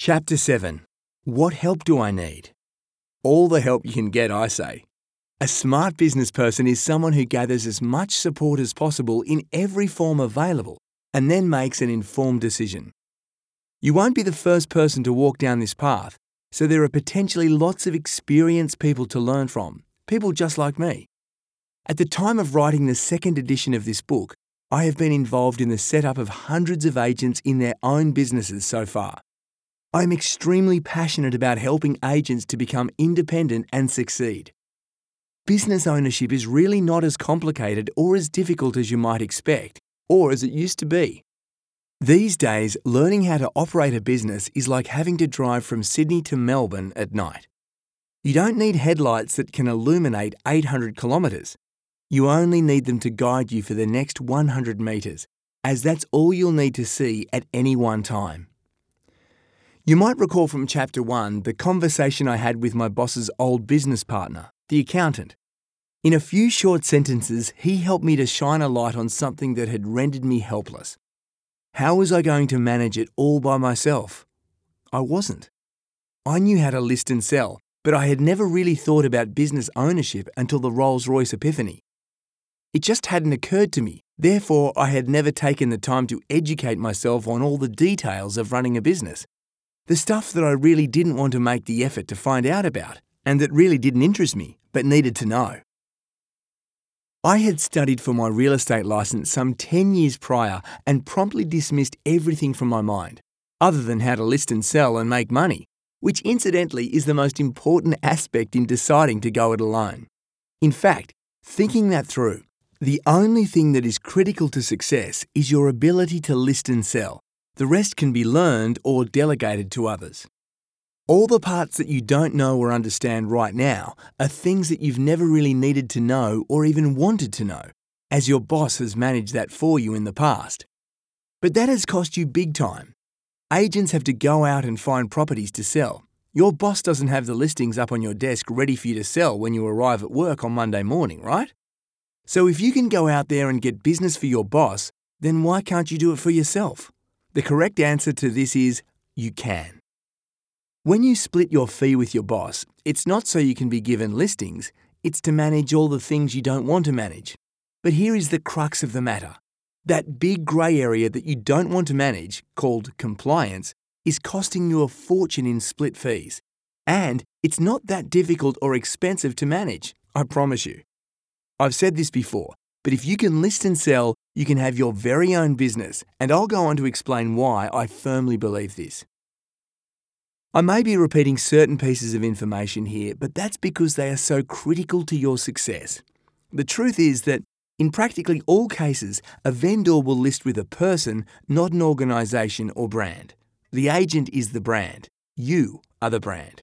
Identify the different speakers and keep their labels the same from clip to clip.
Speaker 1: Chapter 7 What help do I need? All the help you can get, I say. A smart business person is someone who gathers as much support as possible in every form available and then makes an informed decision. You won't be the first person to walk down this path, so there are potentially lots of experienced people to learn from, people just like me. At the time of writing the second edition of this book, I have been involved in the setup of hundreds of agents in their own businesses so far. I am extremely passionate about helping agents to become independent and succeed. Business ownership is really not as complicated or as difficult as you might expect, or as it used to be. These days, learning how to operate a business is like having to drive from Sydney to Melbourne at night. You don't need headlights that can illuminate 800 kilometres. You only need them to guide you for the next 100 metres, as that's all you'll need to see at any one time. You might recall from Chapter 1 the conversation I had with my boss's old business partner, the accountant. In a few short sentences, he helped me to shine a light on something that had rendered me helpless. How was I going to manage it all by myself? I wasn't. I knew how to list and sell, but I had never really thought about business ownership until the Rolls Royce epiphany. It just hadn't occurred to me, therefore, I had never taken the time to educate myself on all the details of running a business the stuff that I really didn't want to make the effort to find out about, and that really didn't interest me, but needed to know. I had studied for my real estate license some 10 years prior and promptly dismissed everything from my mind, other than how to list and sell and make money, which incidentally is the most important aspect in deciding to go it alone. In fact, thinking that through, the only thing that is critical to success is your ability to list and sell, the rest can be learned or delegated to others. All the parts that you don't know or understand right now are things that you've never really needed to know or even wanted to know, as your boss has managed that for you in the past. But that has cost you big time. Agents have to go out and find properties to sell. Your boss doesn't have the listings up on your desk ready for you to sell when you arrive at work on Monday morning, right? So if you can go out there and get business for your boss, then why can't you do it for yourself? The correct answer to this is you can. When you split your fee with your boss, it's not so you can be given listings, it's to manage all the things you don't want to manage. But here is the crux of the matter. That big grey area that you don't want to manage, called compliance, is costing you a fortune in split fees. And it's not that difficult or expensive to manage, I promise you. I've said this before, but if you can list and sell, you can have your very own business, and I'll go on to explain why I firmly believe this. I may be repeating certain pieces of information here, but that's because they are so critical to your success. The truth is that in practically all cases, a vendor will list with a person, not an organisation or brand. The agent is the brand. You are the brand.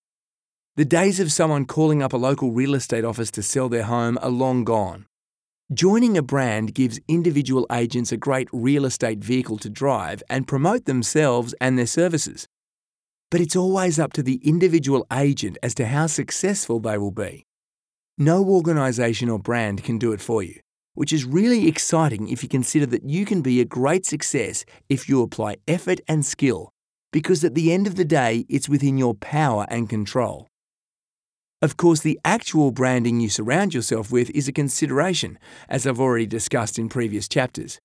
Speaker 1: The days of someone calling up a local real estate office to sell their home are long gone. Joining a brand gives individual agents a great real estate vehicle to drive and promote themselves and their services. But it's always up to the individual agent as to how successful they will be. No organisation or brand can do it for you, which is really exciting if you consider that you can be a great success if you apply effort and skill, because at the end of the day, it's within your power and control. Of course, the actual branding you surround yourself with is a consideration, as I've already discussed in previous chapters.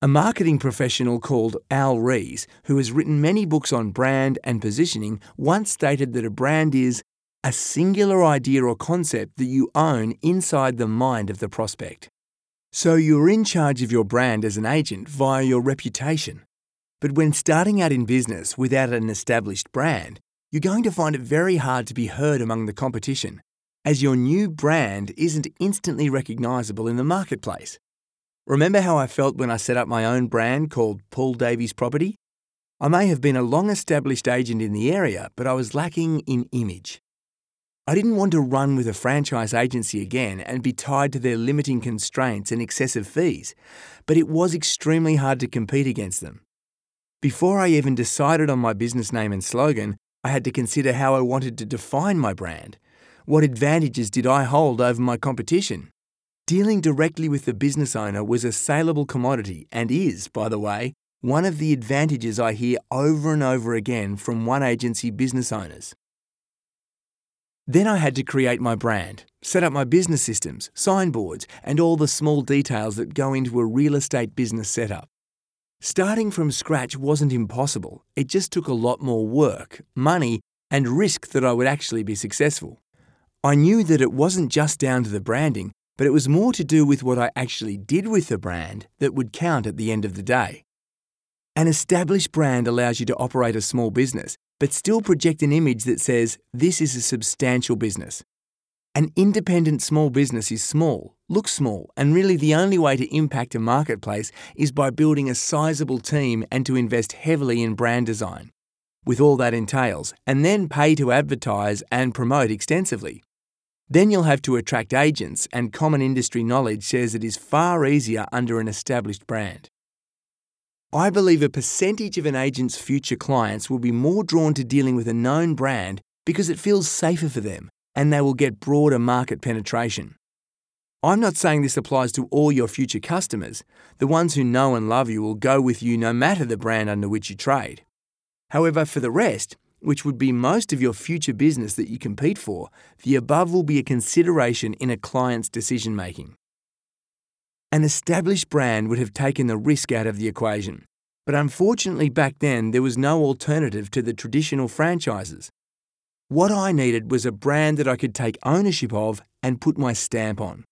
Speaker 1: A marketing professional called Al Ries, who has written many books on brand and positioning, once stated that a brand is a singular idea or concept that you own inside the mind of the prospect. So you're in charge of your brand as an agent via your reputation. But when starting out in business without an established brand, you're going to find it very hard to be heard among the competition, as your new brand isn't instantly recognisable in the marketplace. Remember how I felt when I set up my own brand called Paul Davies Property? I may have been a long established agent in the area, but I was lacking in image. I didn't want to run with a franchise agency again and be tied to their limiting constraints and excessive fees, but it was extremely hard to compete against them. Before I even decided on my business name and slogan, I had to consider how I wanted to define my brand. What advantages did I hold over my competition? Dealing directly with the business owner was a saleable commodity and is, by the way, one of the advantages I hear over and over again from one agency business owners. Then I had to create my brand, set up my business systems, signboards, and all the small details that go into a real estate business setup. Starting from scratch wasn't impossible, it just took a lot more work, money, and risk that I would actually be successful. I knew that it wasn't just down to the branding, but it was more to do with what I actually did with the brand that would count at the end of the day. An established brand allows you to operate a small business, but still project an image that says this is a substantial business. An independent small business is small, looks small, and really the only way to impact a marketplace is by building a sizable team and to invest heavily in brand design, with all that entails, and then pay to advertise and promote extensively. Then you'll have to attract agents, and common industry knowledge says it is far easier under an established brand. I believe a percentage of an agent's future clients will be more drawn to dealing with a known brand because it feels safer for them and they will get broader market penetration. I'm not saying this applies to all your future customers. The ones who know and love you will go with you no matter the brand under which you trade. However, for the rest, which would be most of your future business that you compete for, the above will be a consideration in a client's decision making. An established brand would have taken the risk out of the equation, but unfortunately back then there was no alternative to the traditional franchises. What I needed was a brand that I could take ownership of and put my stamp on.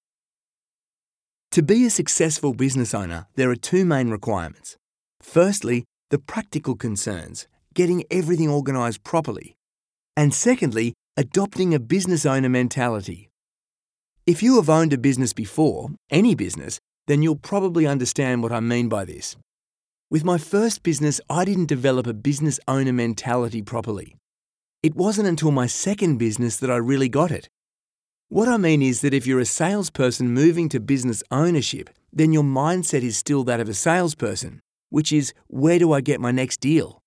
Speaker 1: To be a successful business owner, there are two main requirements. Firstly, the practical concerns, getting everything organised properly. And secondly, adopting a business owner mentality. If you have owned a business before, any business, then you'll probably understand what I mean by this. With my first business, I didn't develop a business owner mentality properly. It wasn't until my second business that I really got it. What I mean is that if you're a salesperson moving to business ownership, then your mindset is still that of a salesperson, which is where do I get my next deal?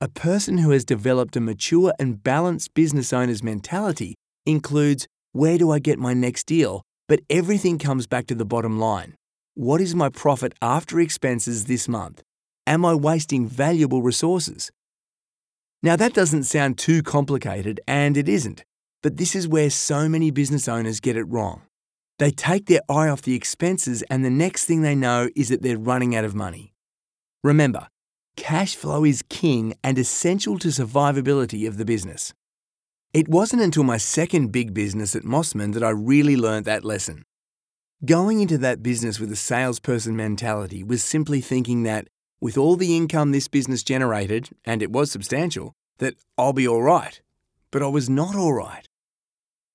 Speaker 1: A person who has developed a mature and balanced business owner's mentality includes where do I get my next deal, but everything comes back to the bottom line. What is my profit after expenses this month? Am I wasting valuable resources? Now, that doesn't sound too complicated, and it isn't, but this is where so many business owners get it wrong. They take their eye off the expenses, and the next thing they know is that they're running out of money. Remember, cash flow is king and essential to survivability of the business. It wasn't until my second big business at Mosman that I really learned that lesson. Going into that business with a salesperson mentality was simply thinking that with all the income this business generated, and it was substantial, that I'll be all right. But I was not all right.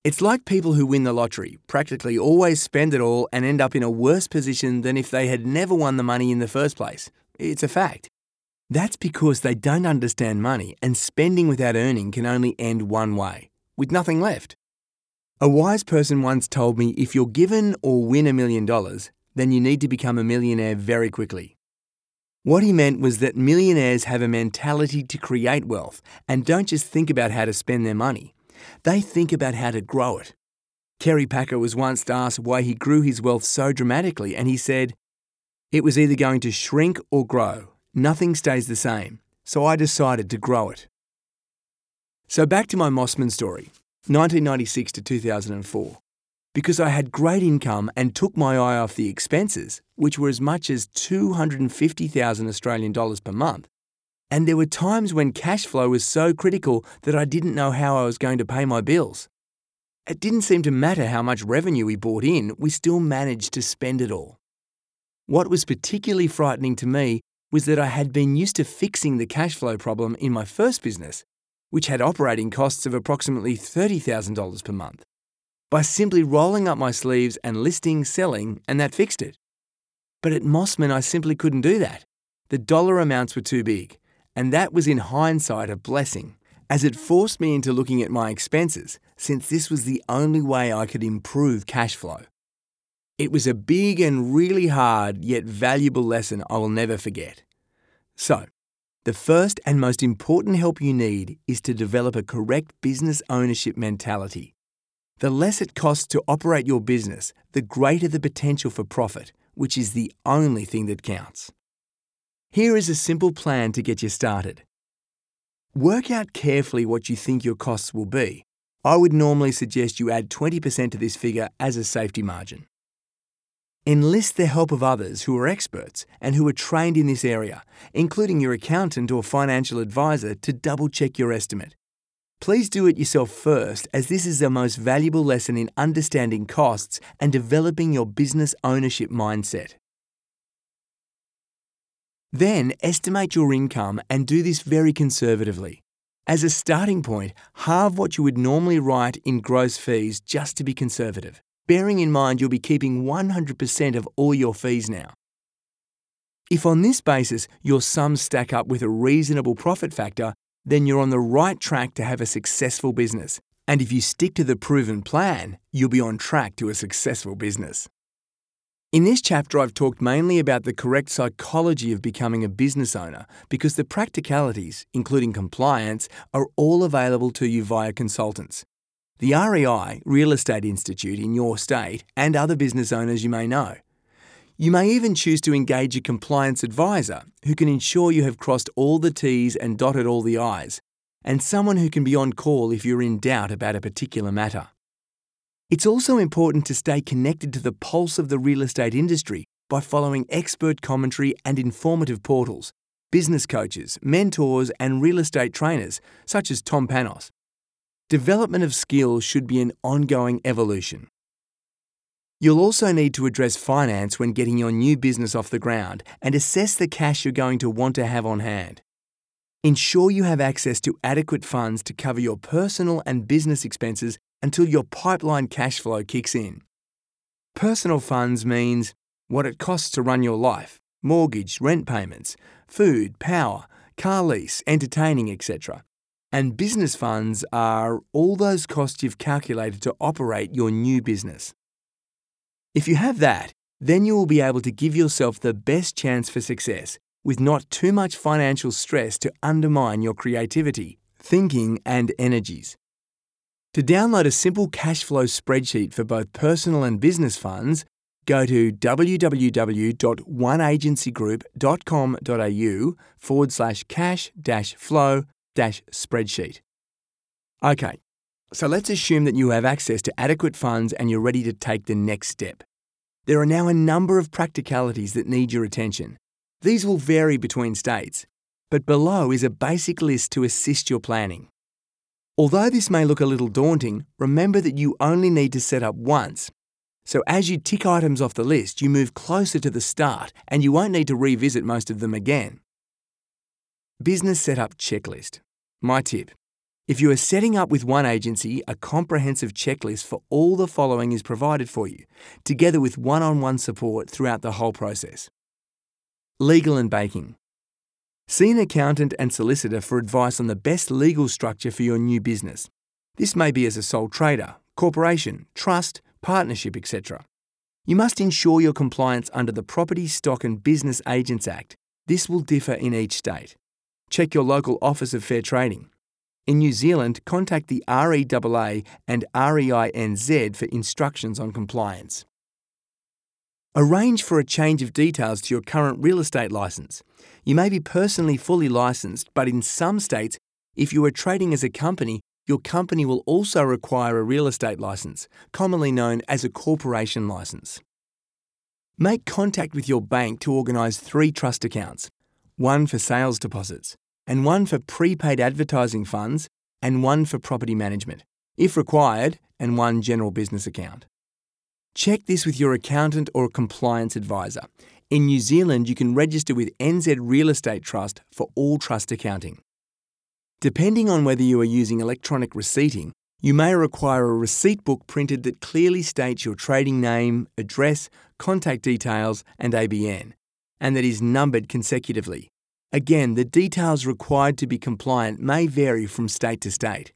Speaker 1: It's like people who win the lottery, practically always spend it all and end up in a worse position than if they had never won the money in the first place. It's a fact. That's because they don't understand money, and spending without earning can only end one way with nothing left. A wise person once told me if you're given or win a million dollars, then you need to become a millionaire very quickly. What he meant was that millionaires have a mentality to create wealth and don't just think about how to spend their money, they think about how to grow it. Kerry Packer was once asked why he grew his wealth so dramatically, and he said, It was either going to shrink or grow. Nothing stays the same, so I decided to grow it. So back to my Mosman story 1996 to 2004 because I had great income and took my eye off the expenses, which were as much as 250,000 Australian dollars per month. And there were times when cash flow was so critical that I didn't know how I was going to pay my bills. It didn't seem to matter how much revenue we brought in, we still managed to spend it all. What was particularly frightening to me was that I had been used to fixing the cash flow problem in my first business, which had operating costs of approximately $30,000 per month by simply rolling up my sleeves and listing, selling, and that fixed it. But at Mosman, I simply couldn't do that. The dollar amounts were too big, and that was in hindsight a blessing, as it forced me into looking at my expenses, since this was the only way I could improve cash flow. It was a big and really hard yet valuable lesson I will never forget. So, the first and most important help you need is to develop a correct business ownership mentality. The less it costs to operate your business, the greater the potential for profit, which is the only thing that counts. Here is a simple plan to get you started. Work out carefully what you think your costs will be. I would normally suggest you add 20% to this figure as a safety margin. Enlist the help of others who are experts and who are trained in this area, including your accountant or financial advisor, to double check your estimate. Please do it yourself first, as this is the most valuable lesson in understanding costs and developing your business ownership mindset. Then estimate your income and do this very conservatively. As a starting point, halve what you would normally write in gross fees just to be conservative bearing in mind you'll be keeping 100% of all your fees now. If on this basis your sums stack up with a reasonable profit factor, then you're on the right track to have a successful business. And if you stick to the proven plan, you'll be on track to a successful business. In this chapter, I've talked mainly about the correct psychology of becoming a business owner because the practicalities, including compliance, are all available to you via consultants. The REI Real Estate Institute in your state and other business owners you may know. You may even choose to engage a compliance advisor who can ensure you have crossed all the T's and dotted all the I's, and someone who can be on call if you're in doubt about a particular matter. It's also important to stay connected to the pulse of the real estate industry by following expert commentary and informative portals, business coaches, mentors, and real estate trainers such as Tom Panos Development of skills should be an ongoing evolution. You'll also need to address finance when getting your new business off the ground and assess the cash you're going to want to have on hand. Ensure you have access to adequate funds to cover your personal and business expenses until your pipeline cash flow kicks in. Personal funds means what it costs to run your life mortgage, rent payments, food, power, car lease, entertaining, etc. And business funds are all those costs you've calculated to operate your new business. If you have that, then you will be able to give yourself the best chance for success with not too much financial stress to undermine your creativity, thinking, and energies. To download a simple cash flow spreadsheet for both personal and business funds, go to www.oneagencygroup.com.au forward slash cash dash flow dash spreadsheet. Okay, so let's assume that you have access to adequate funds and you're ready to take the next step. There are now a number of practicalities that need your attention. These will vary between states, but below is a basic list to assist your planning. Although this may look a little daunting, remember that you only need to set up once. So as you tick items off the list, you move closer to the start and you won't need to revisit most of them again. Business Setup Checklist my tip if you are setting up with one agency, a comprehensive checklist for all the following is provided for you, together with one on one support throughout the whole process. Legal and banking. See an accountant and solicitor for advice on the best legal structure for your new business. This may be as a sole trader, corporation, trust, partnership, etc. You must ensure your compliance under the Property, Stock and Business Agents Act. This will differ in each state. Check your local Office of Fair Trading. In New Zealand, contact the REAA and REINZ for instructions on compliance. Arrange for a change of details to your current real estate licence. You may be personally fully licensed, but in some states, if you are trading as a company, your company will also require a real estate licence, commonly known as a corporation licence. Make contact with your bank to organise three trust accounts one for sales deposits, and one for prepaid advertising funds, and one for property management, if required, and one general business account. Check this with your accountant or a compliance advisor. In New Zealand, you can register with NZ Real Estate Trust for all trust accounting. Depending on whether you are using electronic receipting, you may require a receipt book printed that clearly states your trading name, address, contact details, and ABN, and that is numbered consecutively. Again, the details required to be compliant may vary from state to state.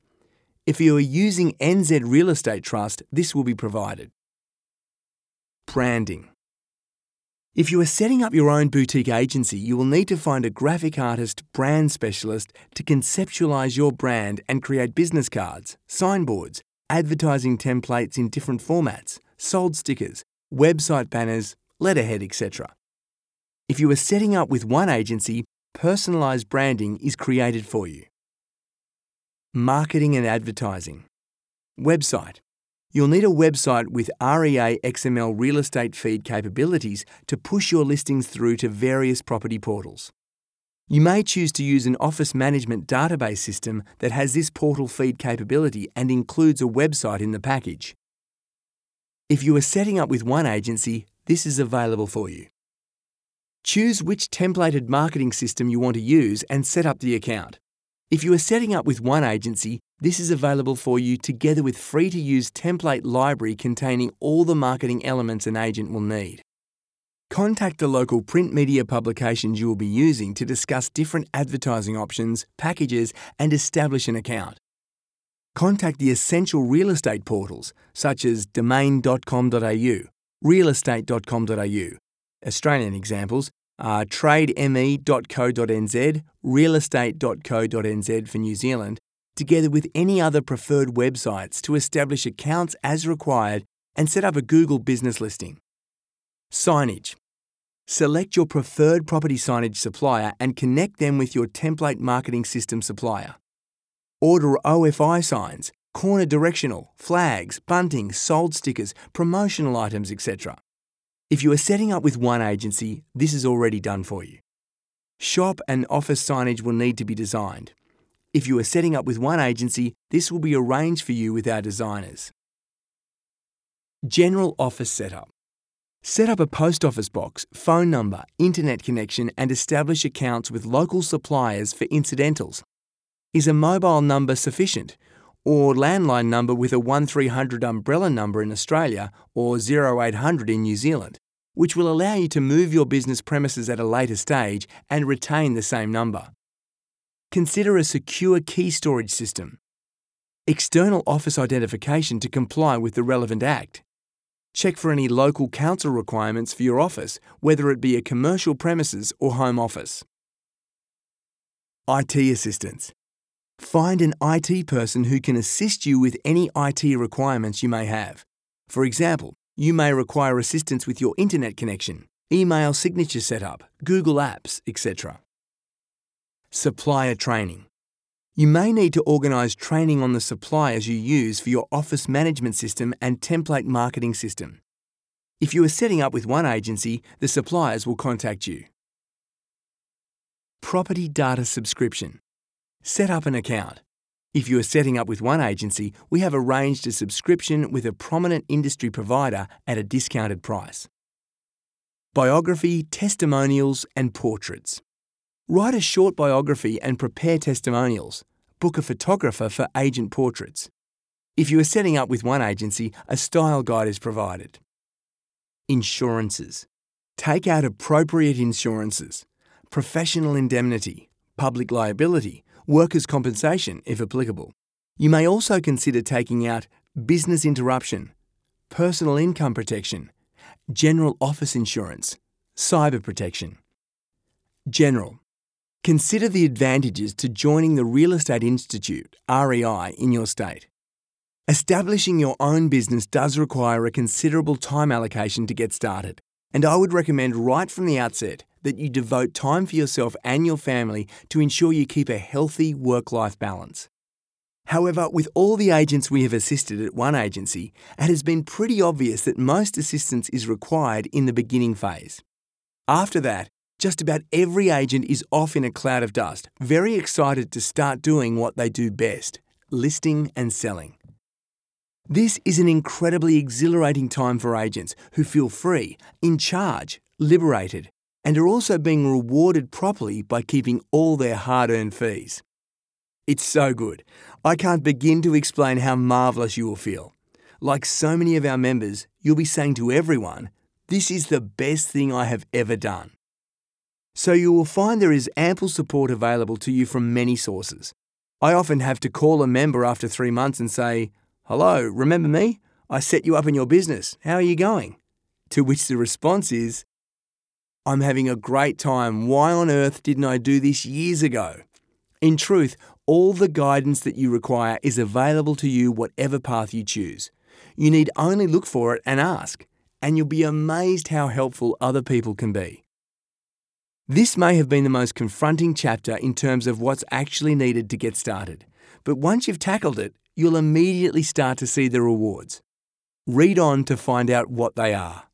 Speaker 1: If you are using NZ Real Estate Trust, this will be provided. Branding. If you are setting up your own boutique agency, you will need to find a graphic artist brand specialist to conceptualize your brand and create business cards, signboards, advertising templates in different formats, sold stickers, website banners, letterhead, etc. If you are setting up with one agency, personalised branding is created for you. Marketing and advertising. Website. You'll need a website with REA XML real estate feed capabilities to push your listings through to various property portals. You may choose to use an office management database system that has this portal feed capability and includes a website in the package. If you are setting up with one agency, this is available for you. Choose which templated marketing system you want to use and set up the account. If you are setting up with one agency, this is available for you together with free to use template library containing all the marketing elements an agent will need. Contact the local print media publications you will be using to discuss different advertising options, packages, and establish an account. Contact the essential real estate portals such as domain.com.au, realestate.com.au. Australian examples are trademe.co.nz, realestate.co.nz for New Zealand, together with any other preferred websites to establish accounts as required and set up a Google business listing. Signage. Select your preferred property signage supplier and connect them with your template marketing system supplier. Order OFI signs, corner directional, flags, bunting, sold stickers, promotional items, etc. If you are setting up with one agency, this is already done for you. Shop and office signage will need to be designed. If you are setting up with one agency, this will be arranged for you with our designers. General office setup. Set up a post office box, phone number, internet connection, and establish accounts with local suppliers for incidentals. Is a mobile number sufficient? Or landline number with a 1300 umbrella number in Australia or 0800 in New Zealand, which will allow you to move your business premises at a later stage and retain the same number. Consider a secure key storage system. External office identification to comply with the relevant Act. Check for any local council requirements for your office, whether it be a commercial premises or home office. IT assistance. Find an IT person who can assist you with any IT requirements you may have. For example, you may require assistance with your internet connection, email signature setup, Google Apps, etc. Supplier training. You may need to organise training on the suppliers you use for your office management system and template marketing system. If you are setting up with one agency, the suppliers will contact you. Property data subscription. Set up an account. If you are setting up with one agency, we have arranged a subscription with a prominent industry provider at a discounted price. Biography, testimonials, and portraits. Write a short biography and prepare testimonials. Book a photographer for agent portraits. If you are setting up with one agency, a style guide is provided. Insurances. Take out appropriate insurances, professional indemnity, public liability, workers' compensation if applicable. You may also consider taking out business interruption, personal income protection, general office insurance, cyber protection. General. Consider the advantages to joining the Real Estate Institute, REI, in your state. Establishing your own business does require a considerable time allocation to get started, and I would recommend right from the outset that you devote time for yourself and your family to ensure you keep a healthy work life balance. However, with all the agents we have assisted at one agency, it has been pretty obvious that most assistance is required in the beginning phase. After that, just about every agent is off in a cloud of dust, very excited to start doing what they do best listing and selling. This is an incredibly exhilarating time for agents who feel free, in charge, liberated, and are also being rewarded properly by keeping all their hard earned fees. It's so good. I can't begin to explain how marvellous you will feel. Like so many of our members, you'll be saying to everyone, This is the best thing I have ever done. So you will find there is ample support available to you from many sources. I often have to call a member after three months and say, Hello, remember me? I set you up in your business. How are you going? To which the response is, I'm having a great time. Why on earth didn't I do this years ago? In truth, all the guidance that you require is available to you, whatever path you choose. You need only look for it and ask, and you'll be amazed how helpful other people can be. This may have been the most confronting chapter in terms of what's actually needed to get started, but once you've tackled it, you'll immediately start to see the rewards. Read on to find out what they are.